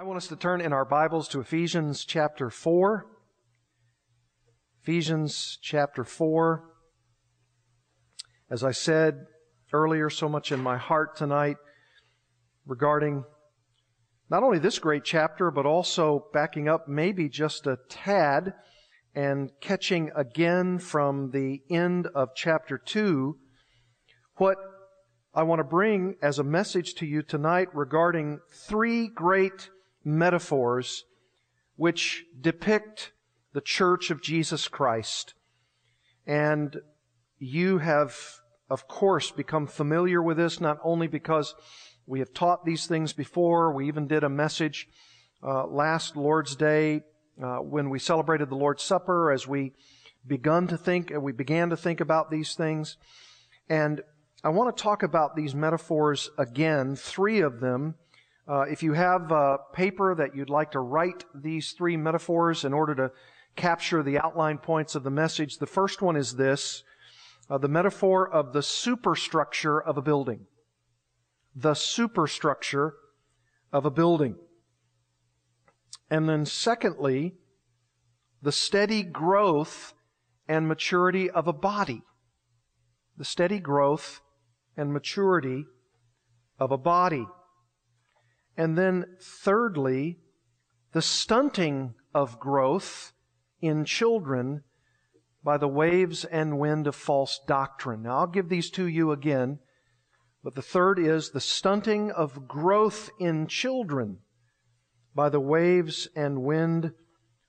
I want us to turn in our Bibles to Ephesians chapter 4. Ephesians chapter 4. As I said earlier, so much in my heart tonight regarding not only this great chapter, but also backing up maybe just a tad and catching again from the end of chapter 2 what I want to bring as a message to you tonight regarding three great metaphors which depict the church of Jesus Christ. And you have, of course, become familiar with this not only because we have taught these things before, we even did a message uh, last Lord's Day uh, when we celebrated the Lord's Supper as we begun to think, and we began to think about these things. And I want to talk about these metaphors again, three of them, uh, if you have a paper that you'd like to write these three metaphors in order to capture the outline points of the message, the first one is this uh, the metaphor of the superstructure of a building. The superstructure of a building. And then, secondly, the steady growth and maturity of a body. The steady growth and maturity of a body. And then, thirdly, the stunting of growth in children by the waves and wind of false doctrine. Now, I'll give these to you again, but the third is the stunting of growth in children by the waves and wind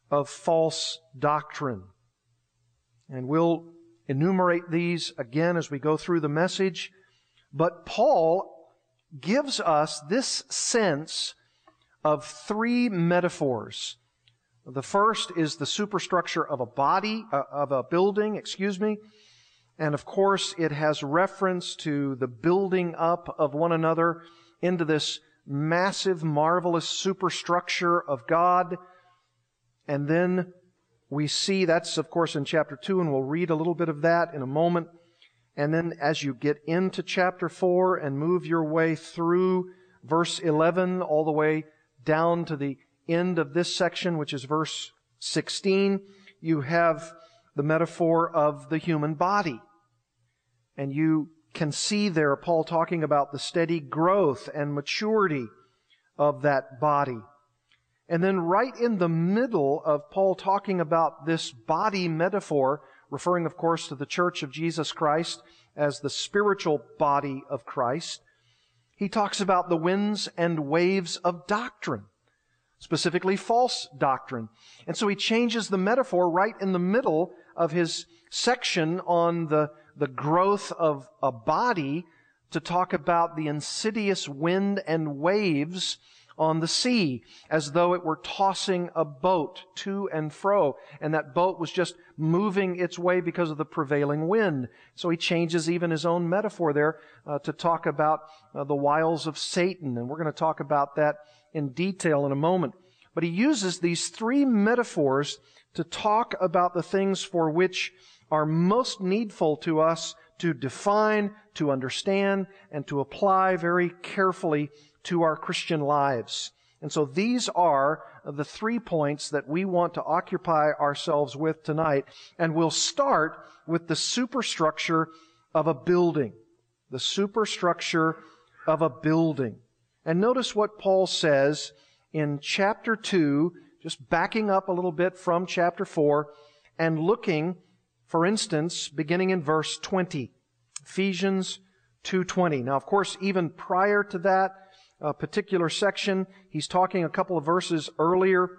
of false doctrine. And we'll enumerate these again as we go through the message. But Paul gives us this sense of three metaphors. The first is the superstructure of a body, uh, of a building, excuse me. And of course, it has reference to the building up of one another into this massive, marvelous superstructure of God. And then we see that's, of course, in chapter 2, and we'll read a little bit of that in a moment. And then as you get into chapter 4 and move your way through verse 11 all the way down to the end of this section, which is verse 16, you have the metaphor of the human body. And you can see there Paul talking about the steady growth and maturity of that body. And then right in the middle of Paul talking about this body metaphor, referring, of course, to the church of Jesus Christ as the spiritual body of Christ. He talks about the winds and waves of doctrine, specifically false doctrine. And so he changes the metaphor right in the middle of his section on the, the growth of a body to talk about the insidious wind and waves on the sea as though it were tossing a boat to and fro. And that boat was just moving its way because of the prevailing wind. So he changes even his own metaphor there uh, to talk about uh, the wiles of Satan. And we're going to talk about that in detail in a moment. But he uses these three metaphors to talk about the things for which are most needful to us to define, to understand, and to apply very carefully to our Christian lives. And so these are the three points that we want to occupy ourselves with tonight. And we'll start with the superstructure of a building. The superstructure of a building. And notice what Paul says in chapter 2, just backing up a little bit from chapter 4 and looking, for instance, beginning in verse 20. Ephesians 2.20. Now, of course, even prior to that, uh, particular section. He's talking a couple of verses earlier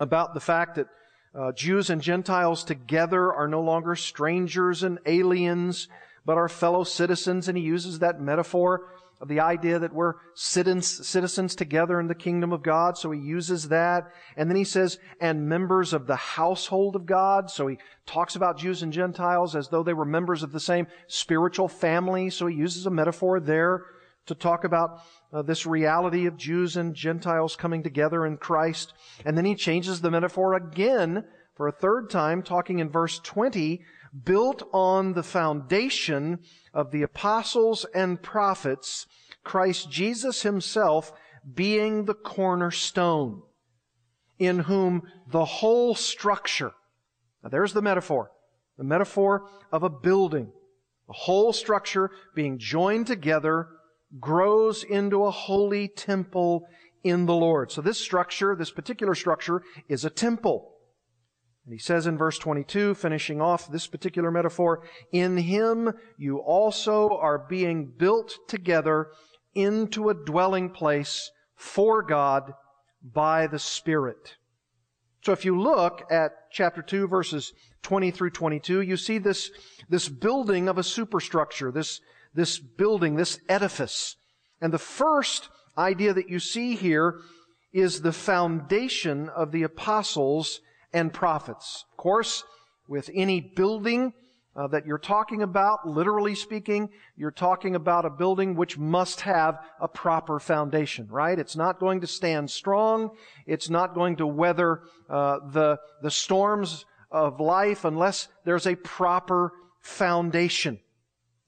about the fact that uh, Jews and Gentiles together are no longer strangers and aliens, but are fellow citizens. And he uses that metaphor of the idea that we're citizens, citizens together in the kingdom of God. So he uses that. And then he says, and members of the household of God. So he talks about Jews and Gentiles as though they were members of the same spiritual family. So he uses a metaphor there to talk about uh, this reality of Jews and Gentiles coming together in Christ. And then he changes the metaphor again for a third time, talking in verse 20, built on the foundation of the apostles and prophets, Christ Jesus himself being the cornerstone, in whom the whole structure, now there's the metaphor, the metaphor of a building, the whole structure being joined together grows into a holy temple in the Lord. So this structure, this particular structure, is a temple. And he says in verse 22, finishing off this particular metaphor, in him you also are being built together into a dwelling place for God by the Spirit. So if you look at chapter 2 verses 20 through 22, you see this, this building of a superstructure, this, this building, this edifice. And the first idea that you see here is the foundation of the apostles and prophets. Of course, with any building uh, that you're talking about, literally speaking, you're talking about a building which must have a proper foundation, right? It's not going to stand strong. It's not going to weather uh, the the storms of life unless there's a proper foundation.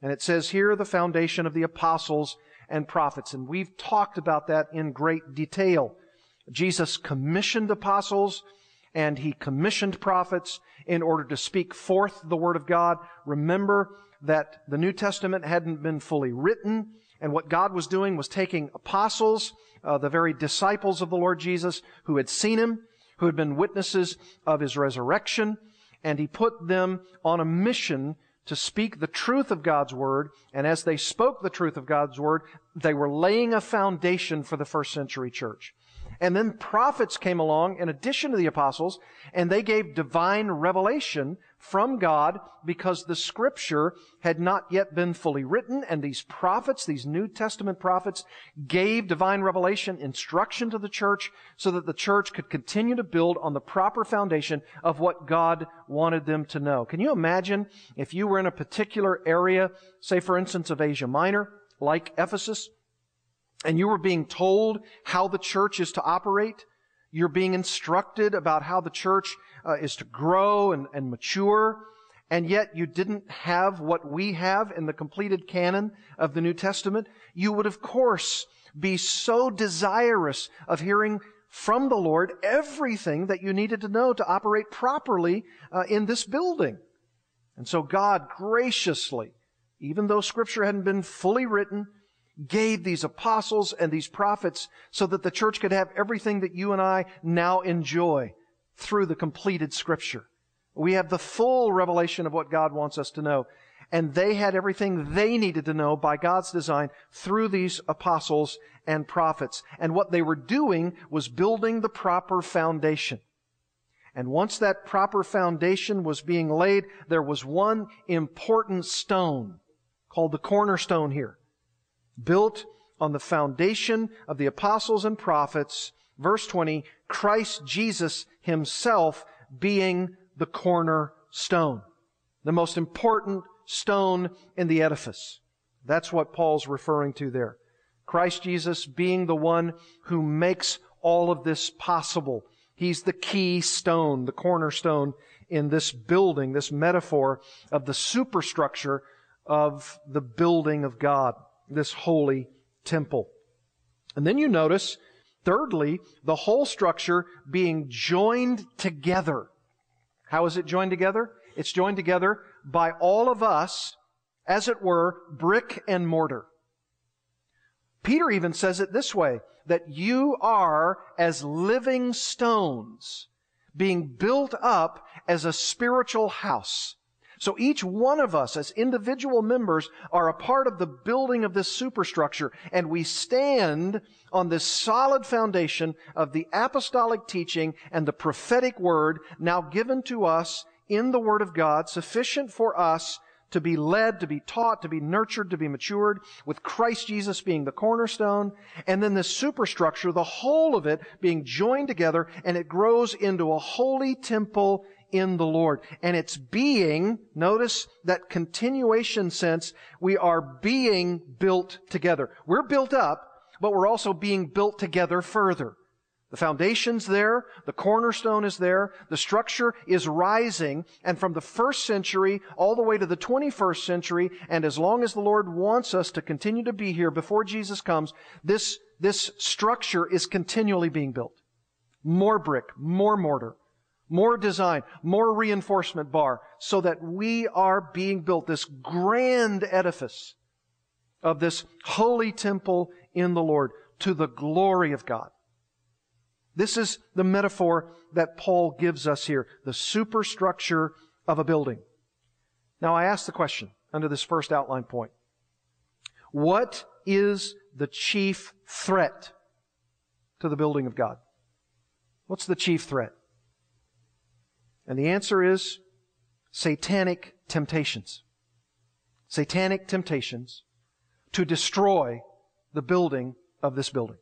And it says here the foundation of the apostles and prophets, and we've talked about that in great detail. Jesus commissioned apostles and he commissioned prophets in order to speak forth the word of God. Remember that the New Testament hadn't been fully written, and what God was doing was taking apostles, uh, the very disciples of the Lord Jesus who had seen him, who had been witnesses of his resurrection, and he put them on a mission to speak the truth of God's word. And as they spoke the truth of God's word, they were laying a foundation for the first century church. And then prophets came along in addition to the apostles, and they gave divine revelation from God because the scripture had not yet been fully written, and these prophets, these New Testament prophets, gave divine revelation, instruction to the church so that the church could continue to build on the proper foundation of what God wanted them to know. Can you imagine if you were in a particular area, say for instance of Asia Minor, like Ephesus, and you were being told how the church is to operate. You're being instructed about how the church uh, is to grow and, and mature. And yet you didn't have what we have in the completed canon of the New Testament. You would, of course, be so desirous of hearing from the Lord everything that you needed to know to operate properly uh, in this building. And so God graciously, even though scripture hadn't been fully written, gave these apostles and these prophets so that the church could have everything that you and I now enjoy through the completed scripture. We have the full revelation of what God wants us to know. And they had everything they needed to know by God's design through these apostles and prophets. And what they were doing was building the proper foundation. And once that proper foundation was being laid, there was one important stone called the cornerstone here built on the foundation of the apostles and prophets. Verse 20, Christ Jesus himself being the cornerstone, the most important stone in the edifice. That's what Paul's referring to there. Christ Jesus being the one who makes all of this possible. He's the key stone, the cornerstone in this building, this metaphor of the superstructure of the building of God this holy temple. And then you notice, thirdly, the whole structure being joined together. How is it joined together? It's joined together by all of us, as it were, brick and mortar. Peter even says it this way, that you are as living stones being built up as a spiritual house. So each one of us as individual members are a part of the building of this superstructure and we stand on this solid foundation of the apostolic teaching and the prophetic word now given to us in the Word of God, sufficient for us to be led, to be taught, to be nurtured, to be matured, with Christ Jesus being the cornerstone, and then this superstructure, the whole of it being joined together, and it grows into a holy temple in the Lord. And it's being, notice that continuation sense, we are being built together. We're built up, but we're also being built together further. The foundation's there, the cornerstone is there, the structure is rising, and from the first century all the way to the 21st century, and as long as the Lord wants us to continue to be here before Jesus comes, this, this structure is continually being built. More brick, more mortar, more design, more reinforcement bar, so that we are being built, this grand edifice of this holy temple in the Lord to the glory of God. This is the metaphor that Paul gives us here, the superstructure of a building. Now I ask the question under this first outline point. What is the chief threat to the building of God? What's the chief threat? And the answer is satanic temptations. Satanic temptations to destroy the building of this building.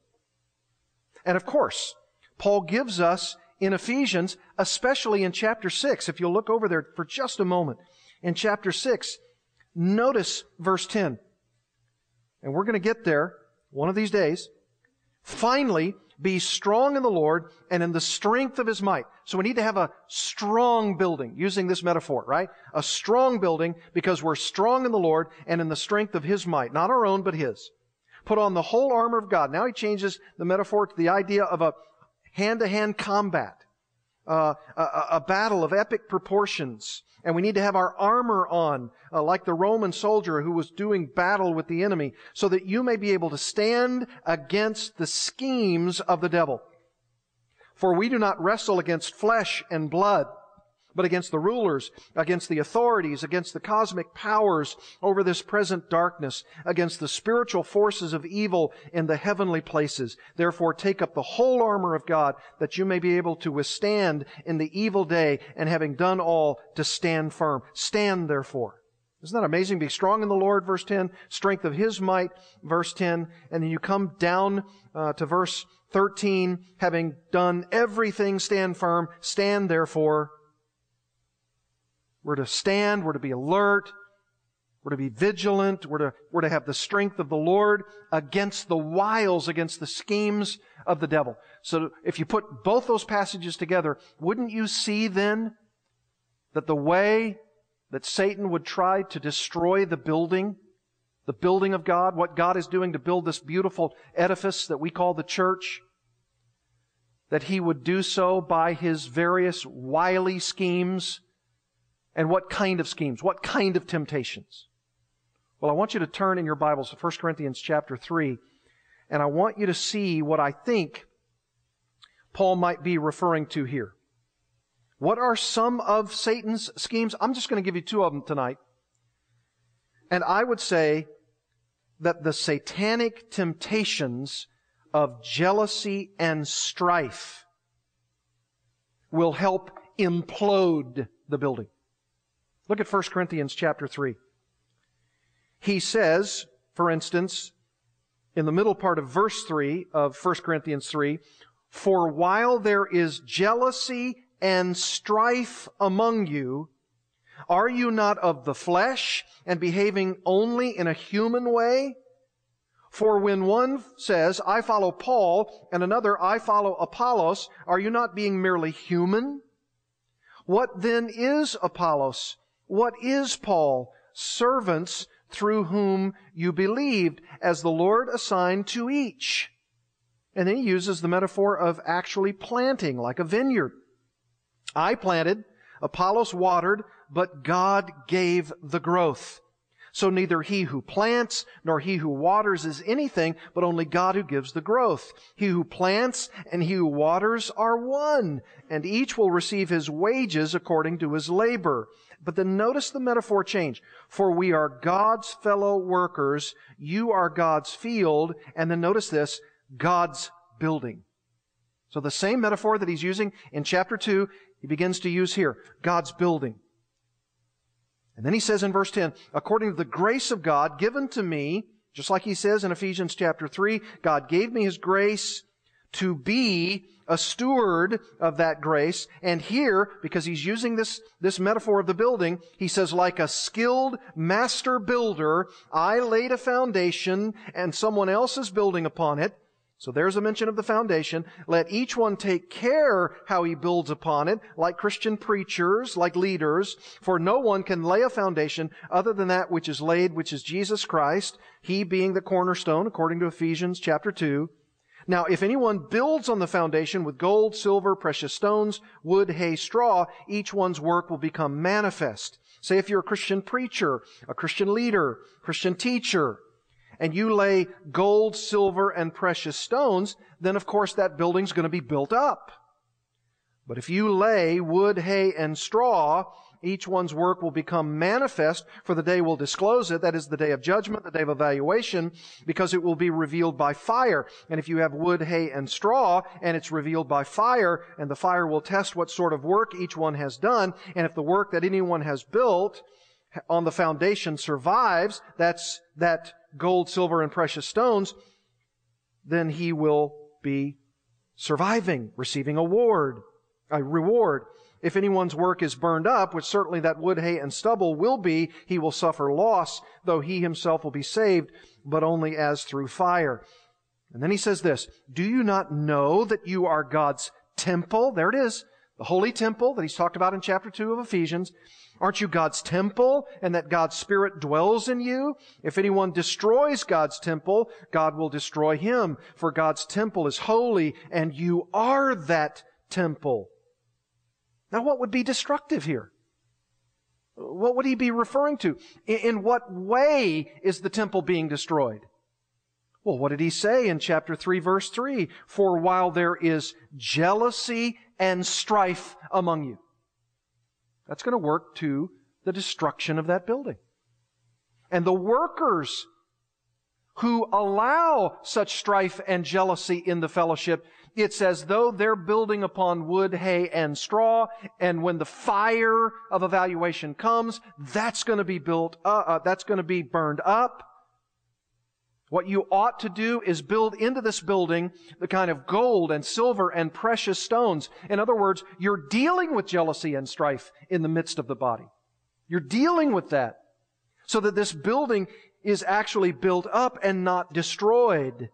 And of course, Paul gives us in Ephesians, especially in chapter 6. If you'll look over there for just a moment. In chapter 6, notice verse 10. And we're going to get there one of these days. Finally, be strong in the Lord and in the strength of his might. So we need to have a strong building, using this metaphor, right? A strong building because we're strong in the Lord and in the strength of his might. Not our own, but his. Put on the whole armor of God. Now he changes the metaphor to the idea of a hand-to-hand combat, uh, a, a, battle of epic proportions. And we need to have our armor on, uh, like the Roman soldier who was doing battle with the enemy, so that you may be able to stand against the schemes of the devil. For we do not wrestle against flesh and blood, but against the rulers, against the authorities, against the cosmic powers over this present darkness, against the spiritual forces of evil in the heavenly places. Therefore take up the whole armor of God that you may be able to withstand in the evil day and having done all to stand firm. Stand therefore. Isn't that amazing? Be strong in the Lord, verse 10, strength of His might, verse 10, and then you come down uh, to verse 13, having done everything, stand firm, stand therefore, we're to stand, we're to be alert, we're to be vigilant, we're to, we're to have the strength of the Lord against the wiles, against the schemes of the devil. So if you put both those passages together, wouldn't you see then that the way that Satan would try to destroy the building, the building of God, what God is doing to build this beautiful edifice that we call the church, that he would do so by his various wily schemes, and what kind of schemes? What kind of temptations? Well, I want you to turn in your Bibles to 1 Corinthians chapter 3, and I want you to see what I think Paul might be referring to here. What are some of Satan's schemes? I'm just going to give you two of them tonight. And I would say that the satanic temptations of jealousy and strife will help implode the building. Look at 1 Corinthians chapter 3. He says, for instance, in the middle part of verse 3 of 1 Corinthians 3, For while there is jealousy and strife among you, are you not of the flesh and behaving only in a human way? For when one says, I follow Paul, and another, I follow Apollos, are you not being merely human? What then is Apollos? What is Paul? Servants through whom you believed, as the Lord assigned to each. And then he uses the metaphor of actually planting, like a vineyard. I planted, Apollos watered, but God gave the growth. So neither he who plants nor he who waters is anything, but only God who gives the growth. He who plants and he who waters are one, and each will receive his wages according to his labor. But then notice the metaphor change. For we are God's fellow workers. You are God's field. And then notice this, God's building. So the same metaphor that he's using in chapter 2, he begins to use here. God's building. And then he says in verse 10, according to the grace of God given to me, just like he says in Ephesians chapter 3, God gave me his grace to be a steward of that grace. And here, because he's using this, this metaphor of the building, he says, like a skilled master builder, I laid a foundation and someone else is building upon it. So there's a mention of the foundation. Let each one take care how he builds upon it, like Christian preachers, like leaders, for no one can lay a foundation other than that which is laid, which is Jesus Christ, he being the cornerstone, according to Ephesians chapter 2. Now, if anyone builds on the foundation with gold, silver, precious stones, wood, hay, straw, each one's work will become manifest. Say if you're a Christian preacher, a Christian leader, Christian teacher, and you lay gold, silver, and precious stones, then of course that building's going to be built up. But if you lay wood, hay, and straw, each one's work will become manifest, for the day will disclose it. That is the day of judgment, the day of evaluation, because it will be revealed by fire. And if you have wood, hay, and straw, and it's revealed by fire, and the fire will test what sort of work each one has done, and if the work that anyone has built on the foundation survives, that's that gold, silver, and precious stones, then he will be surviving, receiving a award, a reward. If anyone's work is burned up, which certainly that wood, hay, and stubble will be, he will suffer loss, though he himself will be saved, but only as through fire. And then he says this, Do you not know that you are God's temple? There it is. The holy temple that he's talked about in chapter 2 of Ephesians. Aren't you God's temple and that God's Spirit dwells in you? If anyone destroys God's temple, God will destroy him, for God's temple is holy and you are that temple. Now what would be destructive here? What would he be referring to? In what way is the temple being destroyed? Well, what did he say in chapter 3 verse 3? For while there is jealousy and strife among you. That's going to work to the destruction of that building. And the workers who allow such strife and jealousy in the fellowship, it's as though they're building upon wood, hay, and straw, and when the fire of evaluation comes, that's going to be built, uh, uh, that's going to be burned up, what you ought to do is build into this building the kind of gold and silver and precious stones. In other words, you're dealing with jealousy and strife in the midst of the body. You're dealing with that so that this building is actually built up and not destroyed.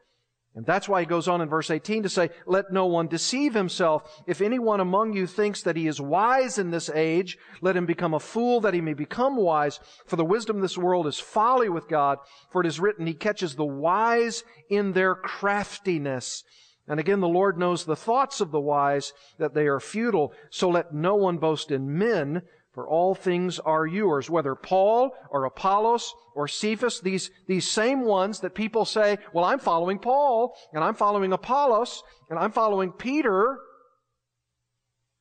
And that's why he goes on in verse 18 to say, let no one deceive himself. If anyone among you thinks that he is wise in this age, let him become a fool that he may become wise. For the wisdom of this world is folly with God. For it is written, he catches the wise in their craftiness. And again, the Lord knows the thoughts of the wise, that they are futile. So let no one boast in men, for all things are yours. Whether Paul or Apollos or Cephas, these, these same ones that people say, well, I'm following Paul and I'm following Apollos and I'm following Peter.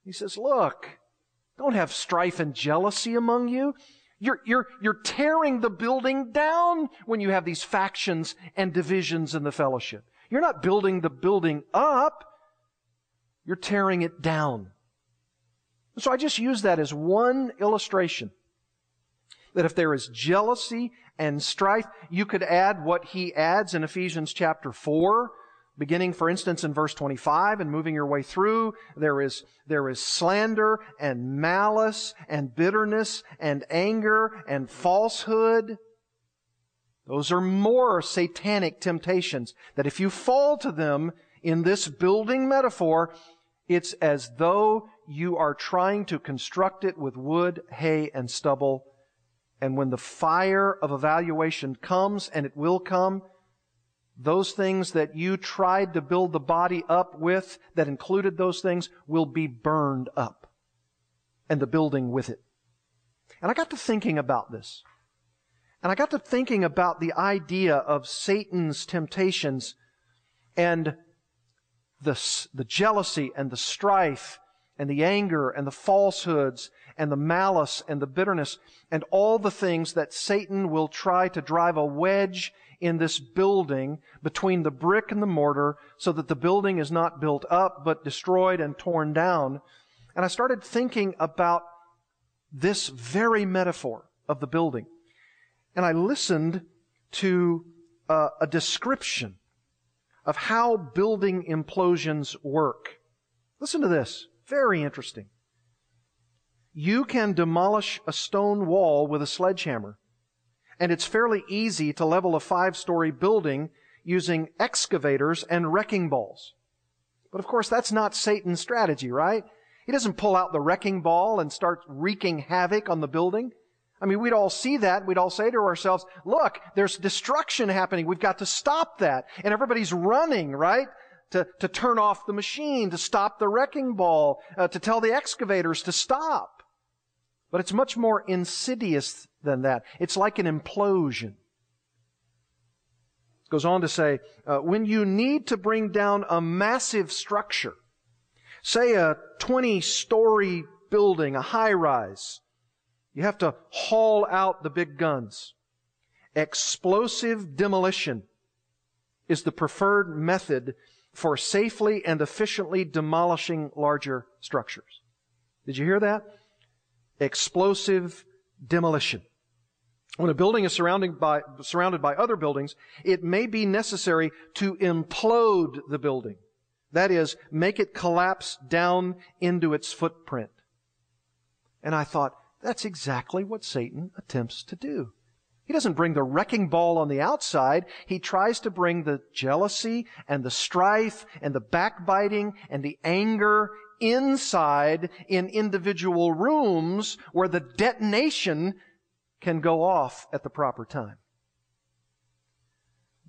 He says, look, don't have strife and jealousy among you. You're, you're, you're tearing the building down when you have these factions and divisions in the fellowship. You're not building the building up. You're tearing it down. So I just use that as one illustration. That if there is jealousy and strife, you could add what he adds in Ephesians chapter 4, beginning, for instance, in verse 25 and moving your way through. There is, there is slander and malice and bitterness and anger and falsehood. Those are more satanic temptations that if you fall to them in this building metaphor, it's as though you are trying to construct it with wood, hay, and stubble. And when the fire of evaluation comes, and it will come, those things that you tried to build the body up with that included those things will be burned up. And the building with it. And I got to thinking about this. And I got to thinking about the idea of Satan's temptations and the, the jealousy and the strife and the anger and the falsehoods and the malice and the bitterness and all the things that Satan will try to drive a wedge in this building between the brick and the mortar so that the building is not built up but destroyed and torn down. And I started thinking about this very metaphor of the building. And I listened to uh, a description of how building implosions work. Listen to this. Very interesting. You can demolish a stone wall with a sledgehammer. And it's fairly easy to level a five story building using excavators and wrecking balls. But of course, that's not Satan's strategy, right? He doesn't pull out the wrecking ball and start wreaking havoc on the building. I mean, we'd all see that. We'd all say to ourselves, look, there's destruction happening. We've got to stop that. And everybody's running, right? To, to turn off the machine, to stop the wrecking ball, uh, to tell the excavators to stop. But it's much more insidious than that. It's like an implosion. It goes on to say, uh, when you need to bring down a massive structure, say a 20 story building, a high rise, you have to haul out the big guns. Explosive demolition is the preferred method for safely and efficiently demolishing larger structures. Did you hear that? Explosive demolition. When a building is surrounded by, surrounded by other buildings, it may be necessary to implode the building. That is, make it collapse down into its footprint. And I thought, that's exactly what Satan attempts to do. He doesn't bring the wrecking ball on the outside. He tries to bring the jealousy and the strife and the backbiting and the anger inside in individual rooms where the detonation can go off at the proper time.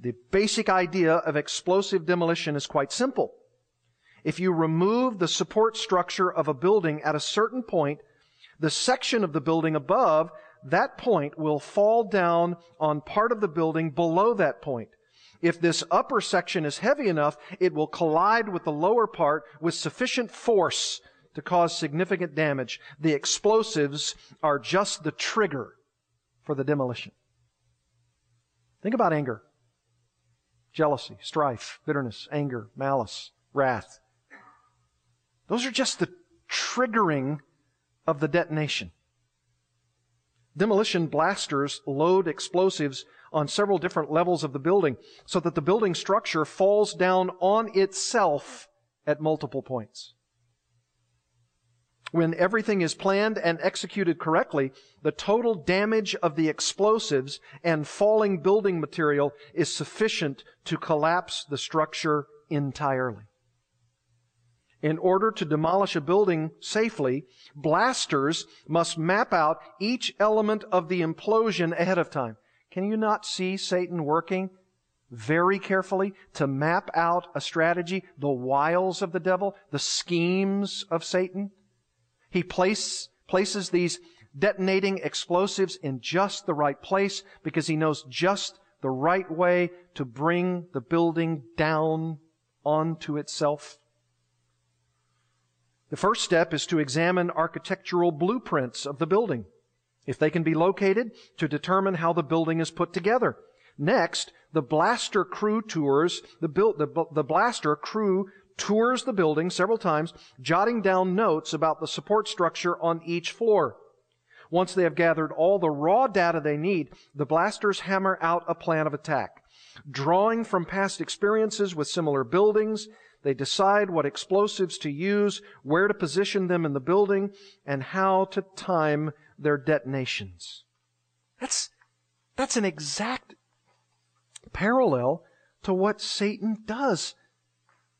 The basic idea of explosive demolition is quite simple. If you remove the support structure of a building at a certain point, the section of the building above that point will fall down on part of the building below that point. If this upper section is heavy enough, it will collide with the lower part with sufficient force to cause significant damage. The explosives are just the trigger for the demolition. Think about anger, jealousy, strife, bitterness, anger, malice, wrath. Those are just the triggering of the detonation. Demolition blasters load explosives on several different levels of the building so that the building structure falls down on itself at multiple points. When everything is planned and executed correctly, the total damage of the explosives and falling building material is sufficient to collapse the structure entirely in order to demolish a building safely, blasters must map out each element of the implosion ahead of time. Can you not see Satan working very carefully to map out a strategy, the wiles of the devil, the schemes of Satan? He place, places these detonating explosives in just the right place because he knows just the right way to bring the building down onto itself. The first step is to examine architectural blueprints of the building, if they can be located, to determine how the building is put together. Next, the blaster crew tours, the, the, the blaster crew tours the building several times, jotting down notes about the support structure on each floor. Once they have gathered all the raw data they need, the blasters hammer out a plan of attack. Drawing from past experiences with similar buildings, they decide what explosives to use, where to position them in the building, and how to time their detonations. That's, that's an exact parallel to what Satan does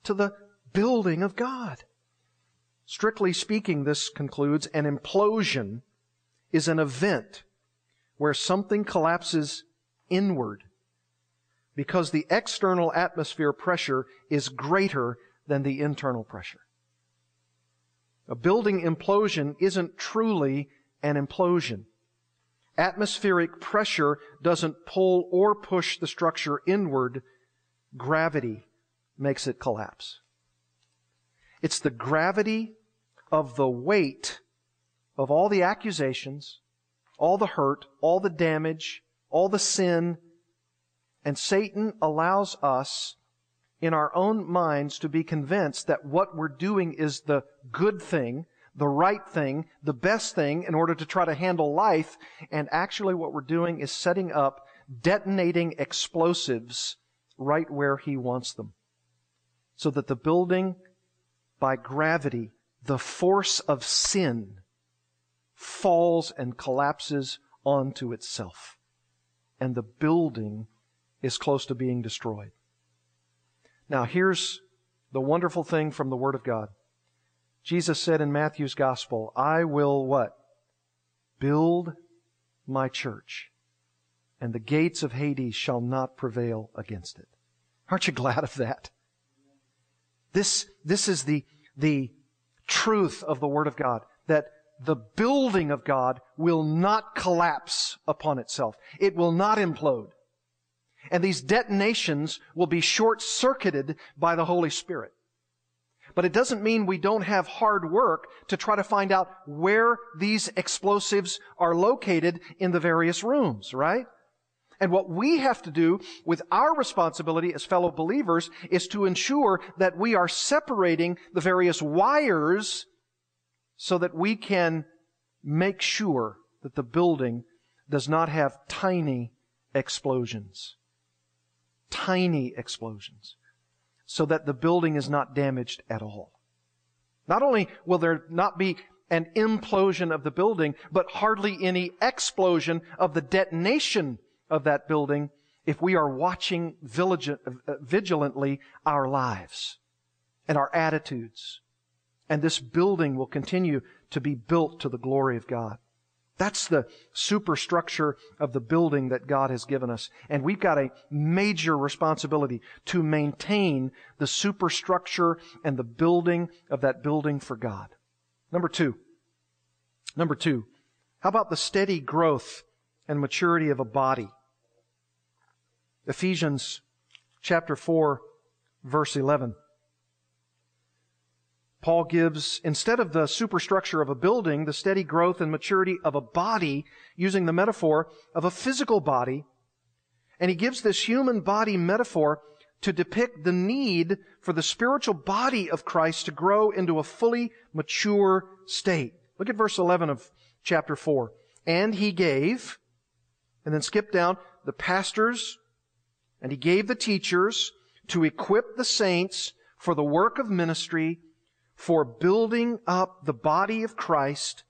to the building of God. Strictly speaking, this concludes an implosion is an event where something collapses inward because the external atmosphere pressure is greater than the internal pressure. A building implosion isn't truly an implosion. Atmospheric pressure doesn't pull or push the structure inward. Gravity makes it collapse. It's the gravity of the weight of all the accusations, all the hurt, all the damage, all the sin, and Satan allows us in our own minds to be convinced that what we're doing is the good thing, the right thing, the best thing in order to try to handle life. And actually what we're doing is setting up detonating explosives right where he wants them. So that the building, by gravity, the force of sin, falls and collapses onto itself. And the building is close to being destroyed. Now, here's the wonderful thing from the Word of God. Jesus said in Matthew's Gospel, I will what? Build my church, and the gates of Hades shall not prevail against it. Aren't you glad of that? This, this is the, the truth of the Word of God, that the building of God will not collapse upon itself. It will not implode. And these detonations will be short-circuited by the Holy Spirit. But it doesn't mean we don't have hard work to try to find out where these explosives are located in the various rooms, right? And what we have to do with our responsibility as fellow believers is to ensure that we are separating the various wires so that we can make sure that the building does not have tiny explosions. Tiny explosions. So that the building is not damaged at all. Not only will there not be an implosion of the building, but hardly any explosion of the detonation of that building if we are watching uh, vigilantly our lives and our attitudes. And this building will continue to be built to the glory of God. That's the superstructure of the building that God has given us. And we've got a major responsibility to maintain the superstructure and the building of that building for God. Number two. Number two. How about the steady growth and maturity of a body? Ephesians chapter 4 verse 11. Paul gives, instead of the superstructure of a building, the steady growth and maturity of a body, using the metaphor of a physical body. And he gives this human body metaphor to depict the need for the spiritual body of Christ to grow into a fully mature state. Look at verse 11 of chapter 4. And he gave, and then skip down, the pastors, and he gave the teachers to equip the saints for the work of ministry, for building up the body of Christ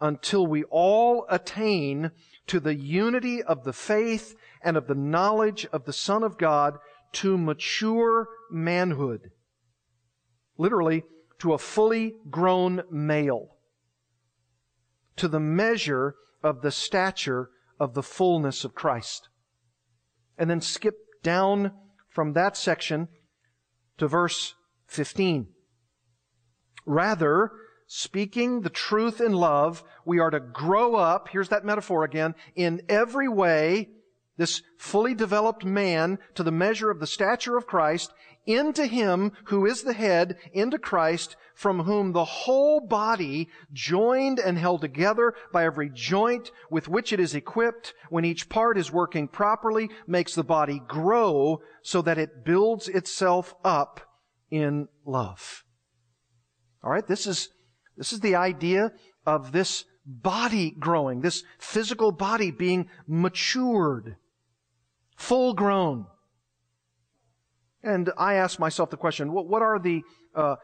until we all attain to the unity of the faith and of the knowledge of the Son of God to mature manhood. Literally, to a fully grown male. To the measure of the stature of the fullness of Christ and then skip down from that section to verse 15. Rather, speaking the truth in love, we are to grow up, here's that metaphor again, in every way, this fully developed man to the measure of the stature of Christ, into Him who is the head, into Christ, from whom the whole body, joined and held together by every joint with which it is equipped, when each part is working properly, makes the body grow so that it builds itself up in love. Alright, this is, this is the idea of this body growing, this physical body being matured, full grown. And I ask myself the question, what, what are the uh,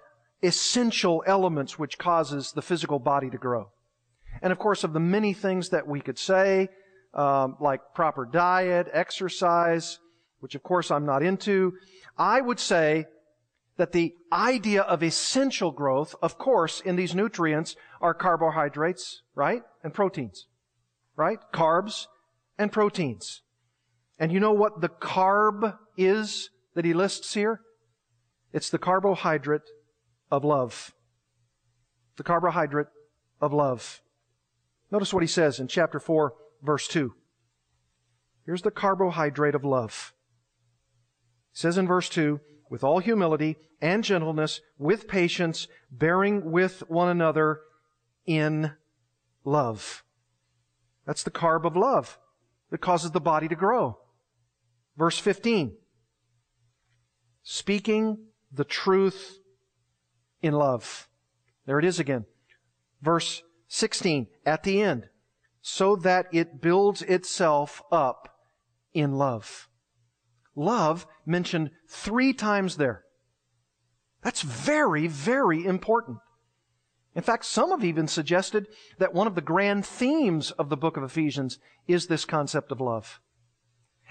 essential elements which causes the physical body to grow? And of course, of the many things that we could say, um, like proper diet, exercise, which of course I'm not into, I would say that the idea of essential growth, of course, in these nutrients are carbohydrates, right? And proteins, right? Carbs and proteins. And you know what the carb is that he lists here? It's the carbohydrate of love. The carbohydrate of love. Notice what he says in chapter 4, verse 2. Here's the carbohydrate of love. He says in verse 2, with all humility and gentleness, with patience, bearing with one another in love. That's the carb of love that causes the body to grow. Verse 15 speaking the truth in love. There it is again. Verse 16 at the end. So that it builds itself up in love. Love mentioned three times there. That's very, very important. In fact, some have even suggested that one of the grand themes of the book of Ephesians is this concept of love.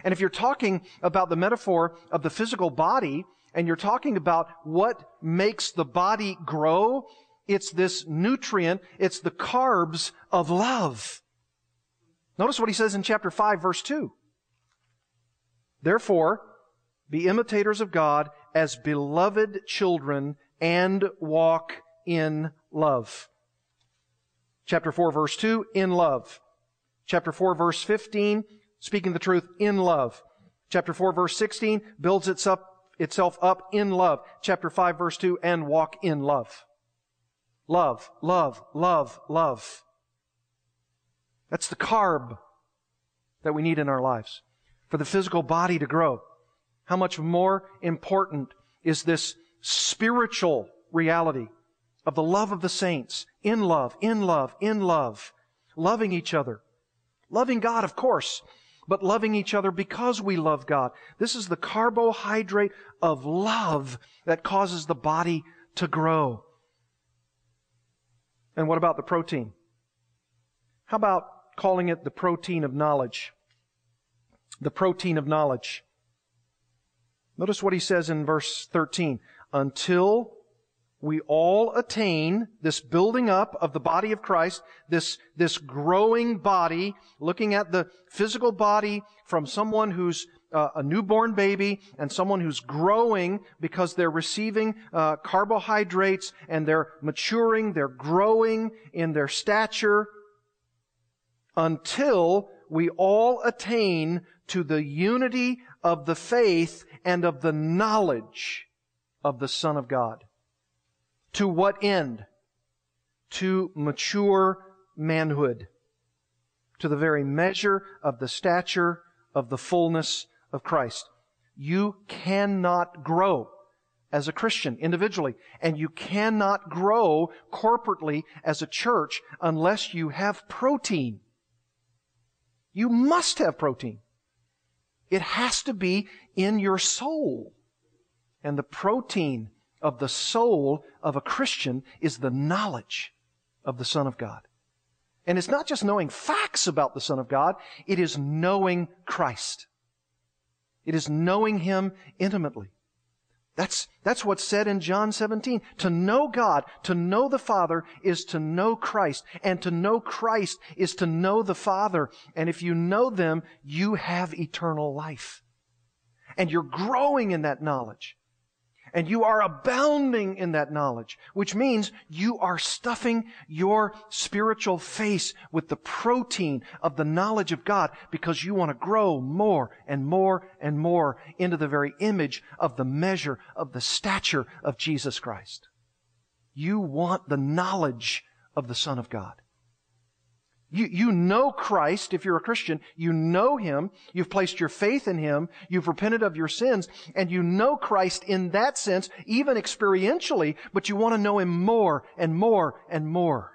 And if you're talking about the metaphor of the physical body and you're talking about what makes the body grow, it's this nutrient, it's the carbs of love. Notice what he says in chapter 5 verse 2. Therefore, be imitators of God as beloved children and walk in love. Chapter 4 verse 2, in love. Chapter 4 verse 15, speaking the truth in love. Chapter 4 verse 16 builds itself, itself up in love. Chapter 5 verse 2, and walk in love. Love, love, love, love. That's the carb that we need in our lives for the physical body to grow. How much more important is this spiritual reality of the love of the saints in love, in love, in love, loving each other, loving God, of course, but loving each other because we love God. This is the carbohydrate of love that causes the body to grow. And what about the protein? How about calling it the protein of knowledge? The protein of knowledge. Notice what he says in verse 13. Until we all attain this building up of the body of Christ, this, this growing body, looking at the physical body from someone who's uh, a newborn baby and someone who's growing because they're receiving uh, carbohydrates and they're maturing, they're growing in their stature until we all attain to the unity of the faith and of the knowledge of the Son of God. To what end? To mature manhood. To the very measure of the stature of the fullness of Christ. You cannot grow as a Christian individually, and you cannot grow corporately as a church unless you have protein. You must have protein. It has to be in your soul. And the protein of the soul of a Christian is the knowledge of the Son of God. And it's not just knowing facts about the Son of God, it is knowing Christ. It is knowing Him intimately. That's, that's what's said in John 17. To know God, to know the Father is to know Christ. And to know Christ is to know the Father. And if you know them, you have eternal life. And you're growing in that knowledge. And you are abounding in that knowledge, which means you are stuffing your spiritual face with the protein of the knowledge of God because you want to grow more and more and more into the very image of the measure of the stature of Jesus Christ. You want the knowledge of the Son of God. You, you know Christ if you're a Christian. You know Him. You've placed your faith in Him. You've repented of your sins. And you know Christ in that sense, even experientially, but you want to know Him more and more and more.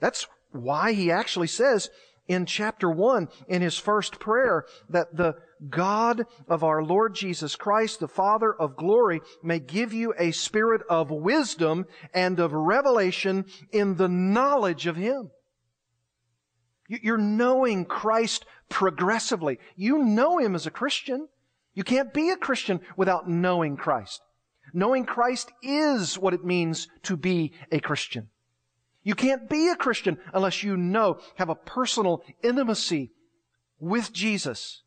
That's why He actually says in chapter 1 in His first prayer that the God of our Lord Jesus Christ, the Father of glory, may give you a spirit of wisdom and of revelation in the knowledge of Him. You're knowing Christ progressively. You know Him as a Christian. You can't be a Christian without knowing Christ. Knowing Christ is what it means to be a Christian. You can't be a Christian unless you know, have a personal intimacy with Jesus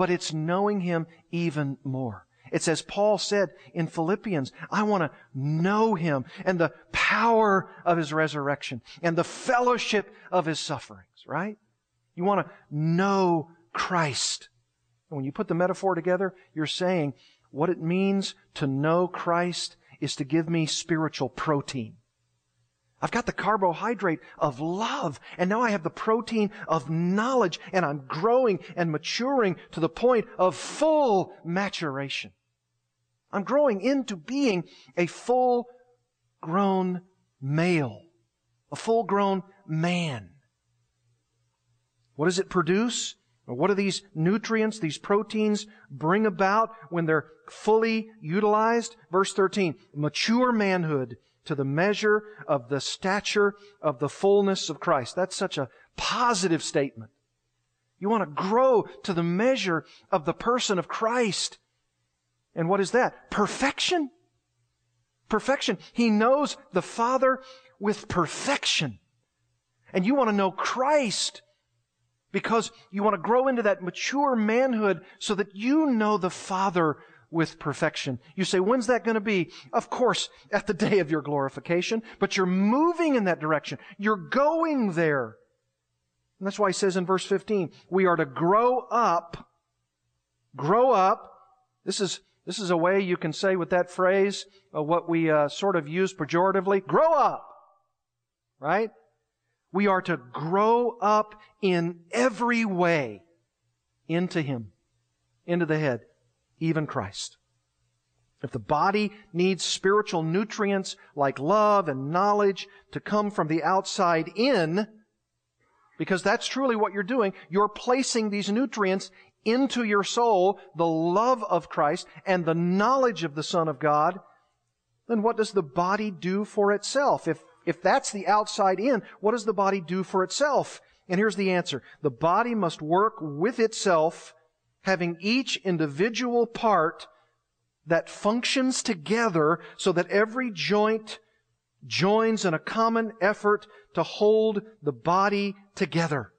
but it's knowing Him even more. It's as Paul said in Philippians, I want to know Him and the power of His resurrection and the fellowship of His sufferings, right? You want to know Christ. And when you put the metaphor together, you're saying what it means to know Christ is to give me spiritual protein. I've got the carbohydrate of love, and now I have the protein of knowledge, and I'm growing and maturing to the point of full maturation. I'm growing into being a full grown male, a full grown man. What does it produce? Or what do these nutrients, these proteins bring about when they're fully utilized? Verse 13, mature manhood to the measure of the stature of the fullness of Christ. That's such a positive statement. You want to grow to the measure of the person of Christ. And what is that? Perfection. Perfection. He knows the Father with perfection. And you want to know Christ because you want to grow into that mature manhood so that you know the Father with perfection. You say, when's that going to be? Of course, at the day of your glorification, but you're moving in that direction. You're going there. And that's why he says in verse 15, we are to grow up, grow up. This is, this is a way you can say with that phrase, uh, what we uh, sort of use pejoratively, grow up. Right? We are to grow up in every way into Him, into the head, even Christ. If the body needs spiritual nutrients like love and knowledge to come from the outside in, because that's truly what you're doing, you're placing these nutrients into your soul, the love of Christ and the knowledge of the Son of God, then what does the body do for itself? If if that's the outside in, what does the body do for itself? And here's the answer. The body must work with itself, having each individual part that functions together so that every joint joins in a common effort to hold the body together.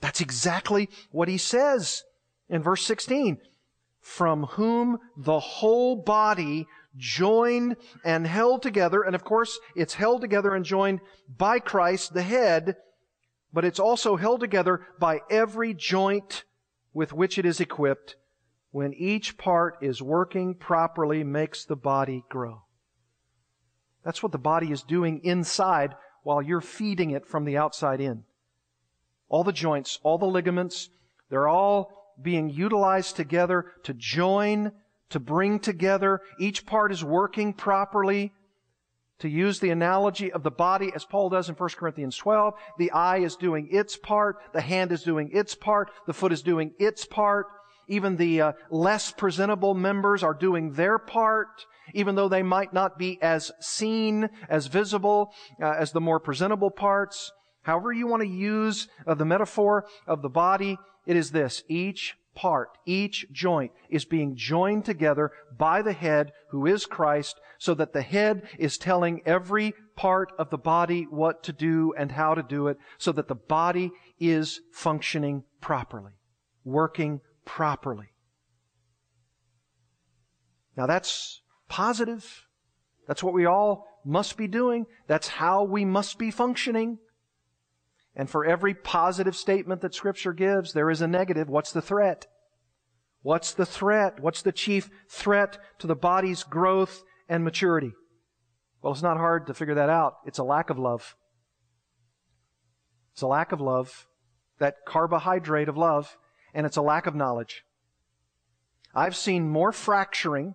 That's exactly what he says in verse 16. From whom the whole body joined and held together. And of course, it's held together and joined by Christ, the head, but it's also held together by every joint with which it is equipped. When each part is working properly, makes the body grow. That's what the body is doing inside while you're feeding it from the outside in. All the joints, all the ligaments, they're all being utilized together to join to bring together. Each part is working properly. To use the analogy of the body, as Paul does in 1 Corinthians 12, the eye is doing its part, the hand is doing its part, the foot is doing its part. Even the uh, less presentable members are doing their part, even though they might not be as seen, as visible uh, as the more presentable parts. However you want to use uh, the metaphor of the body, it is this. Each part, each joint is being joined together by the head who is Christ so that the head is telling every part of the body what to do and how to do it so that the body is functioning properly, working properly. Now that's positive. That's what we all must be doing. That's how we must be functioning. And for every positive statement that Scripture gives, there is a negative. What's the threat? What's the threat? What's the chief threat to the body's growth and maturity? Well, it's not hard to figure that out. It's a lack of love. It's a lack of love, that carbohydrate of love, and it's a lack of knowledge. I've seen more fracturing.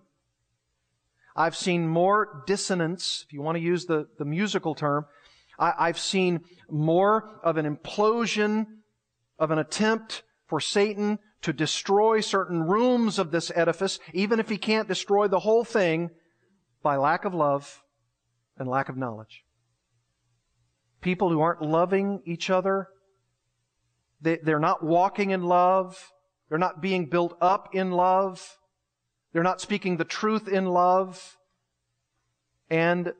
I've seen more dissonance, if you want to use the, the musical term, I, have seen more of an implosion, of an attempt for Satan to destroy certain rooms of this edifice, even if he can't destroy the whole thing, by lack of love and lack of knowledge. People who aren't loving each other, they, they're not walking in love, they're not being built up in love, they're not speaking the truth in love, and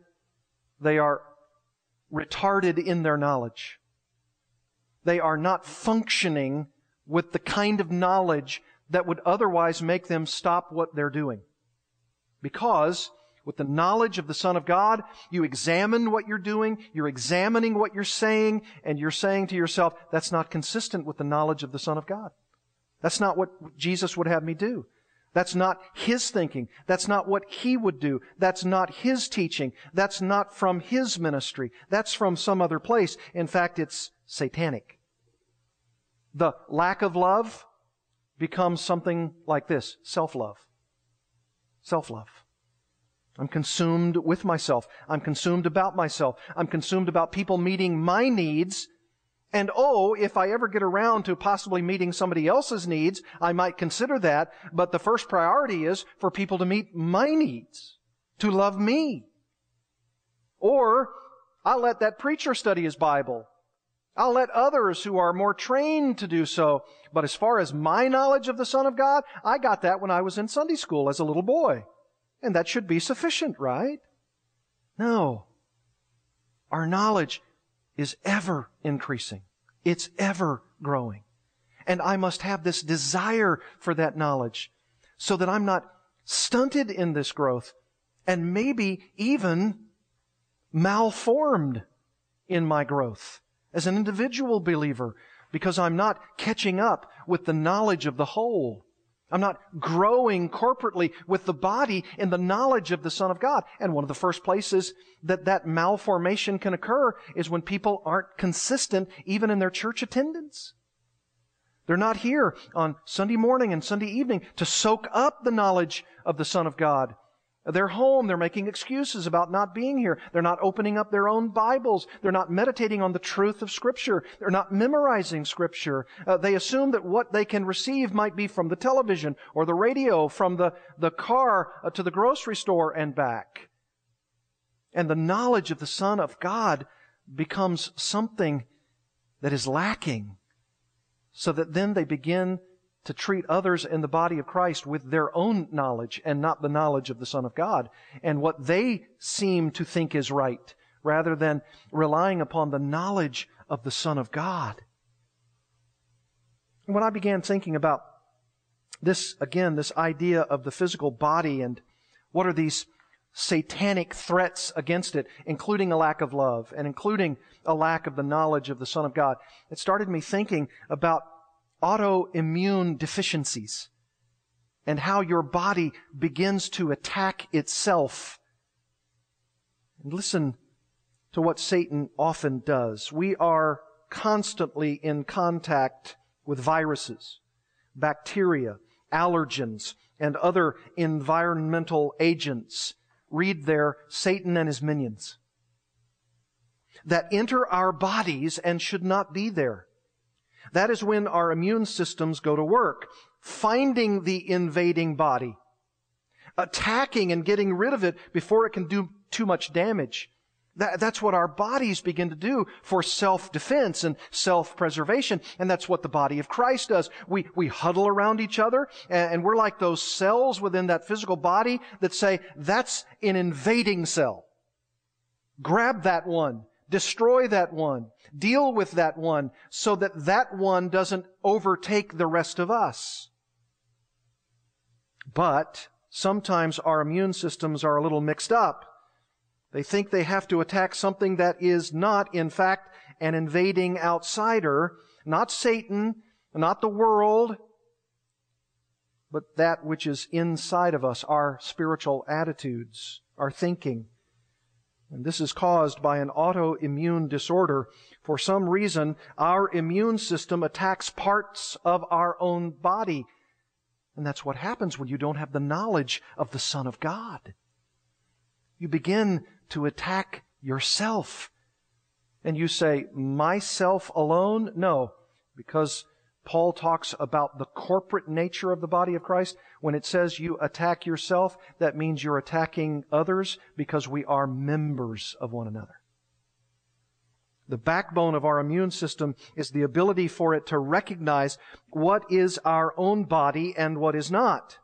they are retarded in their knowledge. They are not functioning with the kind of knowledge that would otherwise make them stop what they're doing. Because with the knowledge of the Son of God, you examine what you're doing, you're examining what you're saying, and you're saying to yourself, that's not consistent with the knowledge of the Son of God. That's not what Jesus would have me do. That's not his thinking. That's not what he would do. That's not his teaching. That's not from his ministry. That's from some other place. In fact, it's satanic. The lack of love becomes something like this self-love. Self-love. I'm consumed with myself. I'm consumed about myself. I'm consumed about people meeting my needs and oh, if I ever get around to possibly meeting somebody else's needs, I might consider that. But the first priority is for people to meet my needs, to love me. Or I'll let that preacher study his Bible. I'll let others who are more trained to do so. But as far as my knowledge of the Son of God, I got that when I was in Sunday school as a little boy. And that should be sufficient, right? No. Our knowledge is ever increasing. It's ever growing. And I must have this desire for that knowledge so that I'm not stunted in this growth and maybe even malformed in my growth as an individual believer because I'm not catching up with the knowledge of the whole. I'm not growing corporately with the body in the knowledge of the Son of God. And one of the first places that that malformation can occur is when people aren't consistent even in their church attendance. They're not here on Sunday morning and Sunday evening to soak up the knowledge of the Son of God. They're home. They're making excuses about not being here. They're not opening up their own Bibles. They're not meditating on the truth of Scripture. They're not memorizing Scripture. Uh, they assume that what they can receive might be from the television or the radio, from the, the car uh, to the grocery store and back. And the knowledge of the Son of God becomes something that is lacking so that then they begin to treat others in the body of Christ with their own knowledge and not the knowledge of the Son of God and what they seem to think is right rather than relying upon the knowledge of the Son of God. When I began thinking about this, again, this idea of the physical body and what are these satanic threats against it, including a lack of love and including a lack of the knowledge of the Son of God, it started me thinking about autoimmune deficiencies and how your body begins to attack itself. And listen to what Satan often does. We are constantly in contact with viruses, bacteria, allergens, and other environmental agents. Read there, Satan and his minions. That enter our bodies and should not be there. That is when our immune systems go to work, finding the invading body, attacking and getting rid of it before it can do too much damage. That, that's what our bodies begin to do for self-defense and self-preservation. And that's what the body of Christ does. We, we huddle around each other and, and we're like those cells within that physical body that say, that's an invading cell. Grab that one. Destroy that one. Deal with that one so that that one doesn't overtake the rest of us. But sometimes our immune systems are a little mixed up. They think they have to attack something that is not, in fact, an invading outsider, not Satan, not the world, but that which is inside of us, our spiritual attitudes, our thinking. And this is caused by an autoimmune disorder. For some reason, our immune system attacks parts of our own body. And that's what happens when you don't have the knowledge of the Son of God. You begin to attack yourself. And you say, myself alone? No, because Paul talks about the corporate nature of the body of Christ. When it says you attack yourself, that means you're attacking others because we are members of one another. The backbone of our immune system is the ability for it to recognize what is our own body and what is not.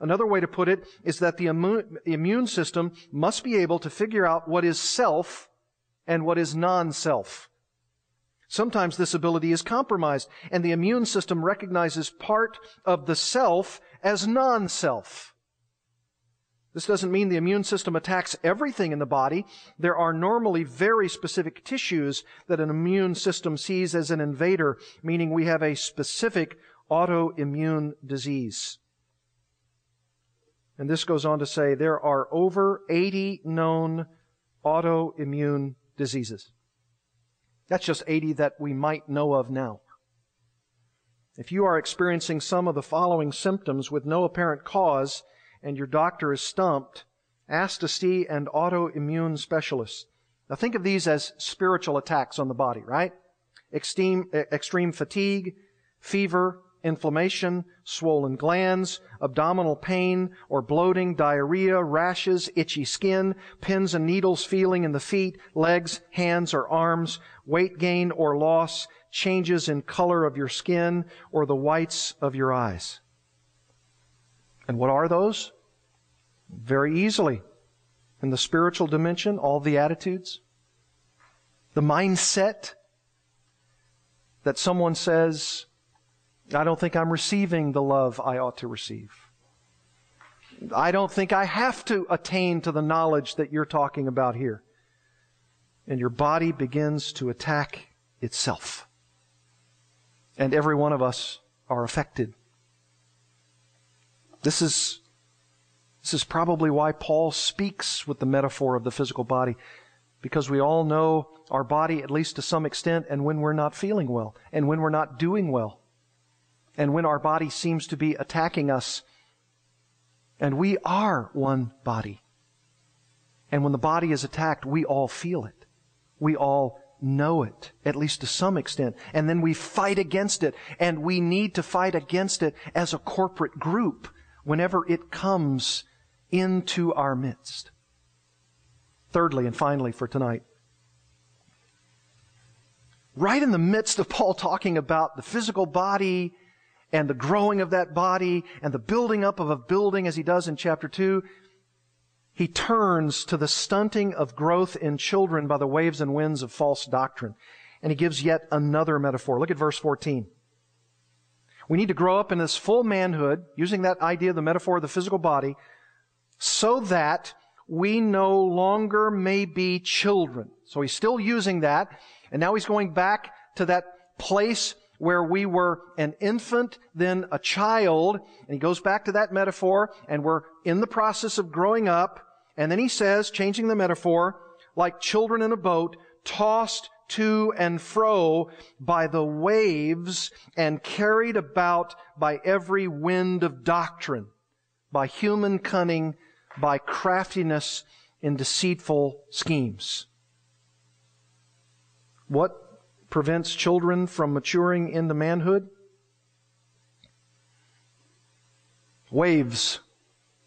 Another way to put it is that the immune system must be able to figure out what is self and what is non-self. Sometimes this ability is compromised, and the immune system recognizes part of the self as non-self. This doesn't mean the immune system attacks everything in the body. There are normally very specific tissues that an immune system sees as an invader, meaning we have a specific autoimmune disease. And this goes on to say there are over 80 known autoimmune diseases. That's just 80 that we might know of now. If you are experiencing some of the following symptoms with no apparent cause and your doctor is stumped, ask to see an autoimmune specialist. Now think of these as spiritual attacks on the body, right? Extreme, extreme fatigue, fever, inflammation, swollen glands, abdominal pain or bloating, diarrhea, rashes, itchy skin, pins and needles feeling in the feet, legs, hands, or arms, weight gain or loss, changes in color of your skin, or the whites of your eyes. And what are those? Very easily. In the spiritual dimension, all the attitudes, the mindset that someone says, I don't think I'm receiving the love I ought to receive. I don't think I have to attain to the knowledge that you're talking about here. And your body begins to attack itself. And every one of us are affected. This is, this is probably why Paul speaks with the metaphor of the physical body. Because we all know our body, at least to some extent, and when we're not feeling well, and when we're not doing well and when our body seems to be attacking us. And we are one body. And when the body is attacked, we all feel it. We all know it, at least to some extent. And then we fight against it. And we need to fight against it as a corporate group whenever it comes into our midst. Thirdly and finally for tonight, right in the midst of Paul talking about the physical body and the growing of that body and the building up of a building as he does in chapter 2, he turns to the stunting of growth in children by the waves and winds of false doctrine. And he gives yet another metaphor. Look at verse 14. We need to grow up in this full manhood, using that idea, the metaphor of the physical body, so that we no longer may be children. So he's still using that, and now he's going back to that place where we were an infant, then a child, and he goes back to that metaphor, and we're in the process of growing up, and then he says, changing the metaphor, like children in a boat, tossed to and fro by the waves and carried about by every wind of doctrine, by human cunning, by craftiness in deceitful schemes. What prevents children from maturing into manhood? Waves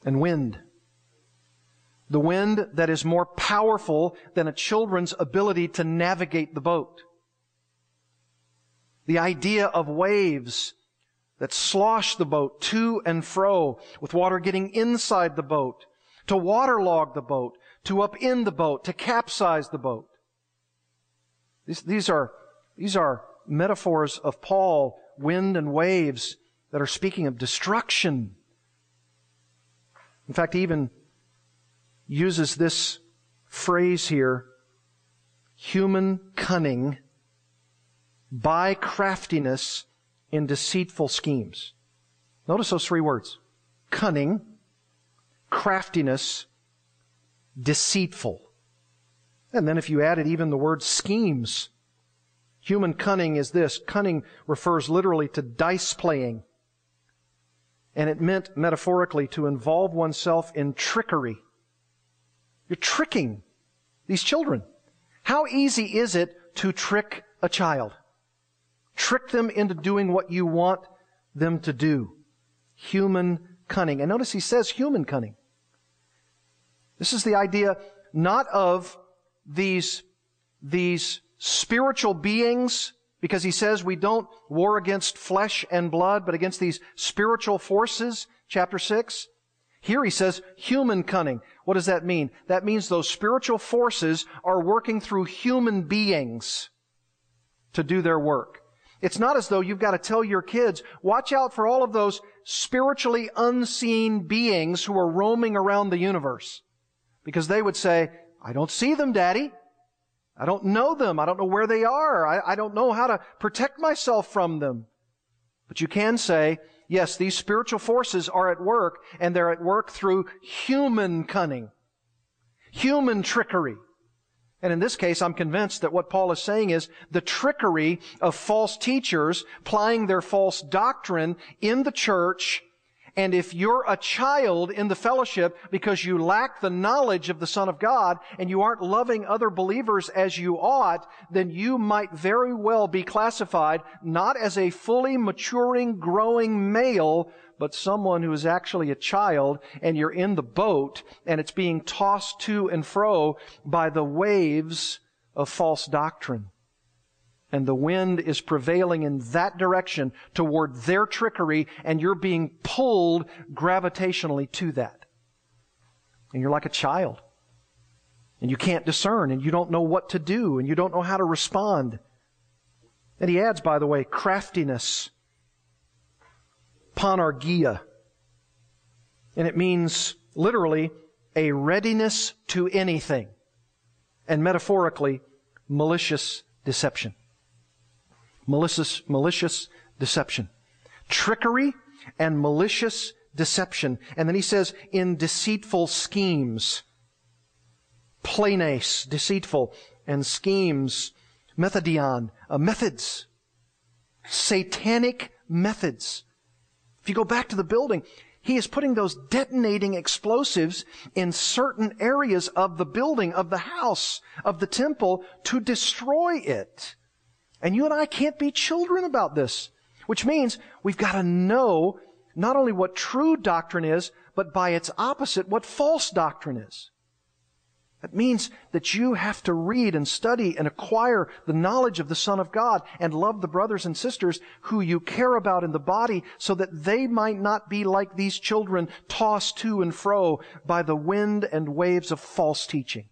and wind. The wind that is more powerful than a children's ability to navigate the boat. The idea of waves that slosh the boat to and fro with water getting inside the boat, to waterlog the boat, to upend the boat, to capsize the boat. These, these are these are metaphors of Paul, wind and waves that are speaking of destruction. In fact, he even uses this phrase here, human cunning by craftiness in deceitful schemes. Notice those three words. Cunning, craftiness, deceitful. And then if you added even the word schemes, Human cunning is this. Cunning refers literally to dice playing. And it meant metaphorically to involve oneself in trickery. You're tricking these children. How easy is it to trick a child? Trick them into doing what you want them to do. Human cunning. And notice he says human cunning. This is the idea not of these, these spiritual beings because he says we don't war against flesh and blood, but against these spiritual forces, chapter 6. Here he says human cunning. What does that mean? That means those spiritual forces are working through human beings to do their work. It's not as though you've got to tell your kids, watch out for all of those spiritually unseen beings who are roaming around the universe. Because they would say, I don't see them, daddy. I don't know them. I don't know where they are. I, I, don't know how to protect myself from them. But you can say, yes, these spiritual forces are at work, and they're at work through human cunning, human trickery. And in this case, I'm convinced that what Paul is saying is the trickery of false teachers plying their false doctrine in the church And if you're a child in the fellowship because you lack the knowledge of the Son of God and you aren't loving other believers as you ought, then you might very well be classified not as a fully maturing, growing male, but someone who is actually a child and you're in the boat and it's being tossed to and fro by the waves of false doctrine and the wind is prevailing in that direction toward their trickery, and you're being pulled gravitationally to that. And you're like a child. And you can't discern, and you don't know what to do, and you don't know how to respond. And he adds, by the way, craftiness, panargia. And it means literally a readiness to anything. And metaphorically, malicious deception malicious, malicious deception. Trickery and malicious deception. And then he says, in deceitful schemes. Planes, deceitful, and schemes. Methodion, uh, methods. Satanic methods. If you go back to the building, he is putting those detonating explosives in certain areas of the building, of the house, of the temple to destroy it. And you and I can't be children about this, which means we've got to know not only what true doctrine is, but by its opposite, what false doctrine is. That means that you have to read and study and acquire the knowledge of the Son of God and love the brothers and sisters who you care about in the body so that they might not be like these children tossed to and fro by the wind and waves of false teaching.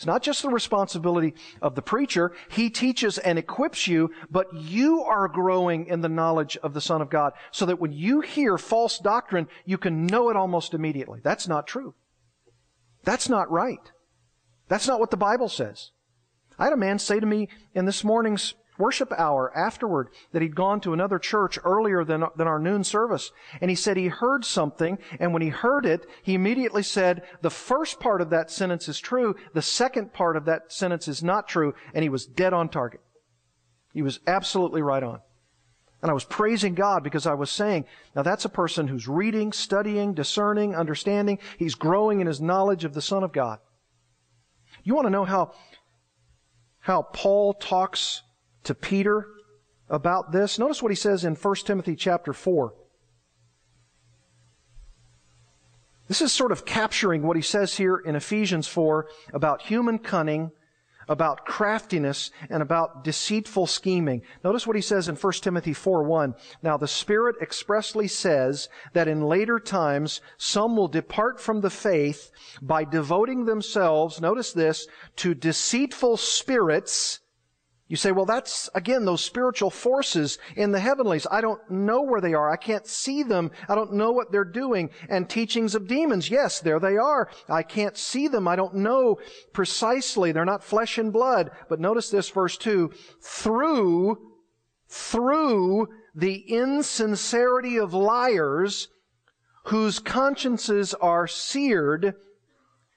It's not just the responsibility of the preacher. He teaches and equips you, but you are growing in the knowledge of the Son of God so that when you hear false doctrine, you can know it almost immediately. That's not true. That's not right. That's not what the Bible says. I had a man say to me in this morning's worship hour afterward that he'd gone to another church earlier than, than our noon service. And he said he heard something, and when he heard it, he immediately said, the first part of that sentence is true, the second part of that sentence is not true, and he was dead on target. He was absolutely right on. And I was praising God because I was saying, now that's a person who's reading, studying, discerning, understanding. He's growing in his knowledge of the Son of God. You want to know how, how Paul talks to Peter about this. Notice what he says in 1 Timothy chapter 4. This is sort of capturing what he says here in Ephesians 4 about human cunning about craftiness and about deceitful scheming. Notice what he says in 1 Timothy 4 1. Now the Spirit expressly says that in later times some will depart from the faith by devoting themselves, notice this, to deceitful spirits you say, well, that's, again, those spiritual forces in the heavenlies. I don't know where they are. I can't see them. I don't know what they're doing. And teachings of demons, yes, there they are. I can't see them. I don't know precisely. They're not flesh and blood. But notice this, verse 2. Through, through the insincerity of liars, whose consciences are seared,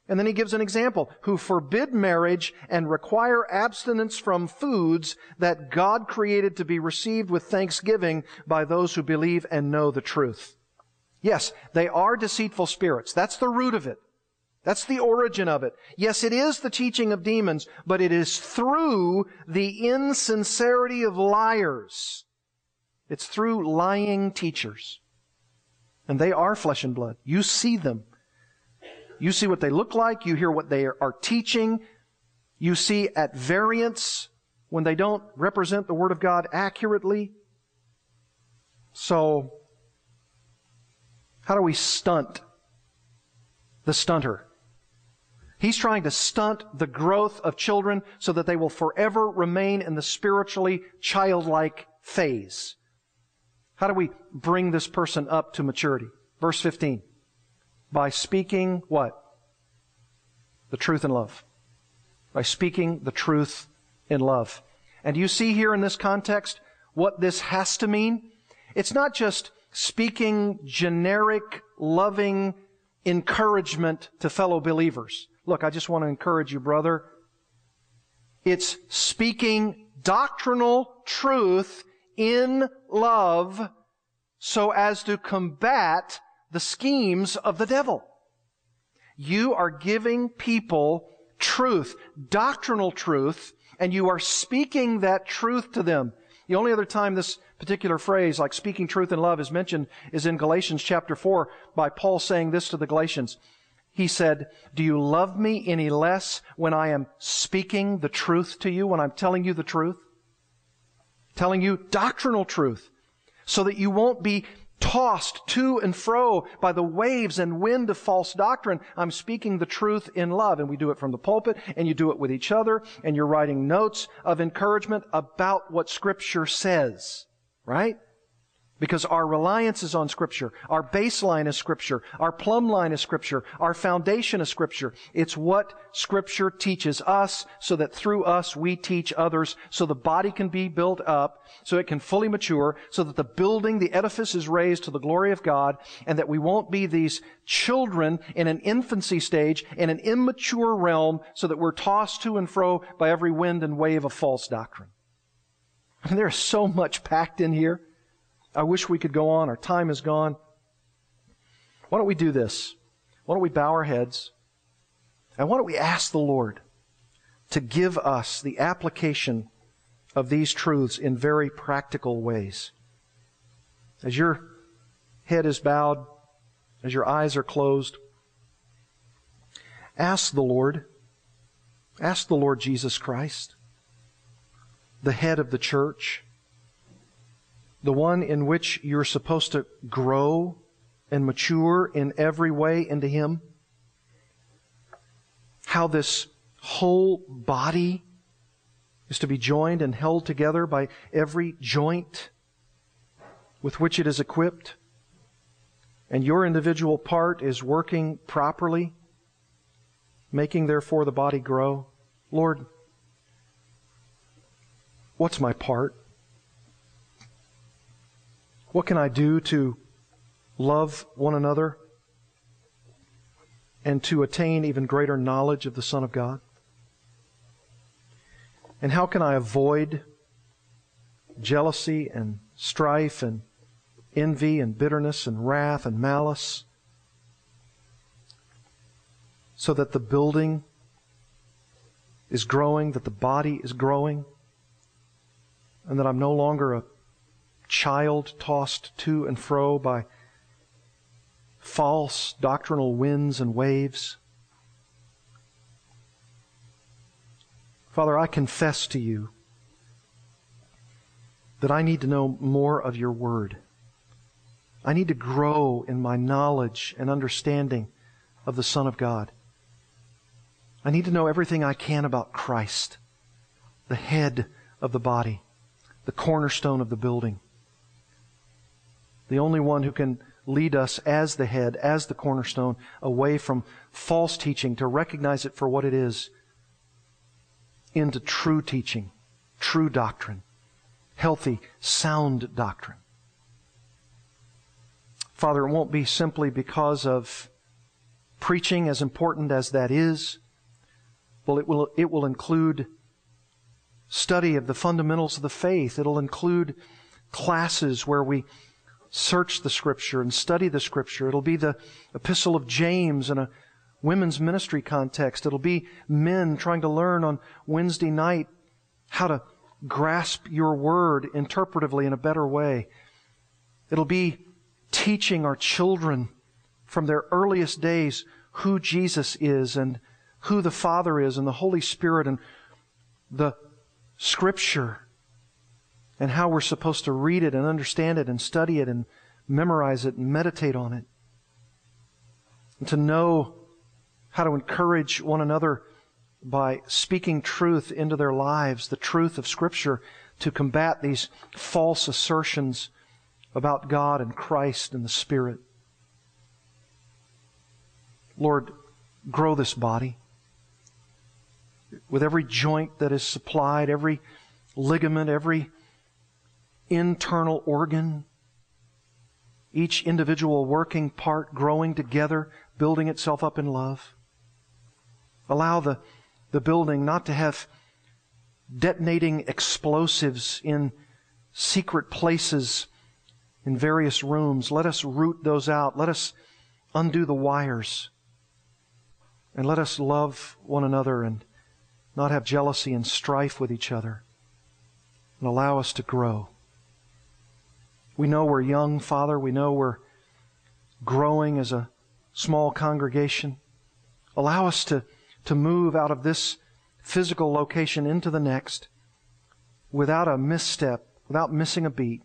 and then he gives an example, who forbid marriage and require abstinence from foods that God created to be received with thanksgiving by those who believe and know the truth. Yes, they are deceitful spirits. That's the root of it. That's the origin of it. Yes, it is the teaching of demons, but it is through the insincerity of liars. It's through lying teachers. And they are flesh and blood. You see them. You see what they look like. You hear what they are teaching. You see at variance when they don't represent the Word of God accurately. So, how do we stunt the stunter? He's trying to stunt the growth of children so that they will forever remain in the spiritually childlike phase. How do we bring this person up to maturity? Verse 15 by speaking what? The truth in love. By speaking the truth in love. And you see here in this context what this has to mean? It's not just speaking generic, loving encouragement to fellow believers. Look, I just want to encourage you, brother. It's speaking doctrinal truth in love so as to combat the schemes of the devil. You are giving people truth, doctrinal truth, and you are speaking that truth to them. The only other time this particular phrase, like speaking truth in love, is mentioned is in Galatians chapter 4 by Paul saying this to the Galatians. He said, Do you love me any less when I am speaking the truth to you, when I'm telling you the truth? Telling you doctrinal truth, so that you won't be tossed to and fro by the waves and wind of false doctrine. I'm speaking the truth in love. And we do it from the pulpit, and you do it with each other, and you're writing notes of encouragement about what Scripture says. Right? Because our reliance is on Scripture. Our baseline is Scripture. Our plumb line is Scripture. Our foundation is Scripture. It's what Scripture teaches us so that through us we teach others so the body can be built up, so it can fully mature, so that the building, the edifice is raised to the glory of God, and that we won't be these children in an infancy stage in an immature realm so that we're tossed to and fro by every wind and wave of false doctrine. I mean, there's so much packed in here. I wish we could go on. Our time is gone. Why don't we do this? Why don't we bow our heads? And why don't we ask the Lord to give us the application of these truths in very practical ways? As your head is bowed, as your eyes are closed, ask the Lord, ask the Lord Jesus Christ, the head of the church, the one in which you're supposed to grow and mature in every way into Him. How this whole body is to be joined and held together by every joint with which it is equipped. And your individual part is working properly, making therefore the body grow. Lord, what's my part? What can I do to love one another and to attain even greater knowledge of the Son of God? And how can I avoid jealousy and strife and envy and bitterness and wrath and malice so that the building is growing, that the body is growing, and that I'm no longer a child tossed to and fro by false doctrinal winds and waves. Father, I confess to you that I need to know more of your word. I need to grow in my knowledge and understanding of the Son of God. I need to know everything I can about Christ, the head of the body, the cornerstone of the building the only one who can lead us as the head, as the cornerstone, away from false teaching, to recognize it for what it is, into true teaching, true doctrine, healthy, sound doctrine. Father, it won't be simply because of preaching, as important as that is. Well, it will, it will include study of the fundamentals of the faith. It'll include classes where we search the Scripture and study the Scripture. It'll be the Epistle of James in a women's ministry context. It'll be men trying to learn on Wednesday night how to grasp your word interpretively in a better way. It'll be teaching our children from their earliest days who Jesus is and who the Father is and the Holy Spirit and the Scripture and how we're supposed to read it and understand it and study it and memorize it and meditate on it. And to know how to encourage one another by speaking truth into their lives, the truth of Scripture, to combat these false assertions about God and Christ and the Spirit. Lord, grow this body with every joint that is supplied, every ligament, every internal organ, each individual working part growing together, building itself up in love. Allow the, the building not to have detonating explosives in secret places in various rooms. Let us root those out. Let us undo the wires. And let us love one another and not have jealousy and strife with each other. And allow us to grow. We know we're young, Father. We know we're growing as a small congregation. Allow us to, to move out of this physical location into the next without a misstep, without missing a beat,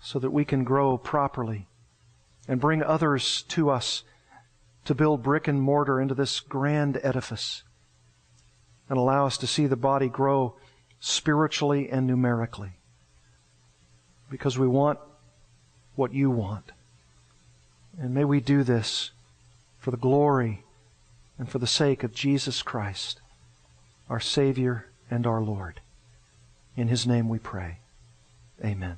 so that we can grow properly and bring others to us to build brick and mortar into this grand edifice and allow us to see the body grow spiritually and numerically because we want what you want. And may we do this for the glory and for the sake of Jesus Christ, our Savior and our Lord. In His name we pray. Amen.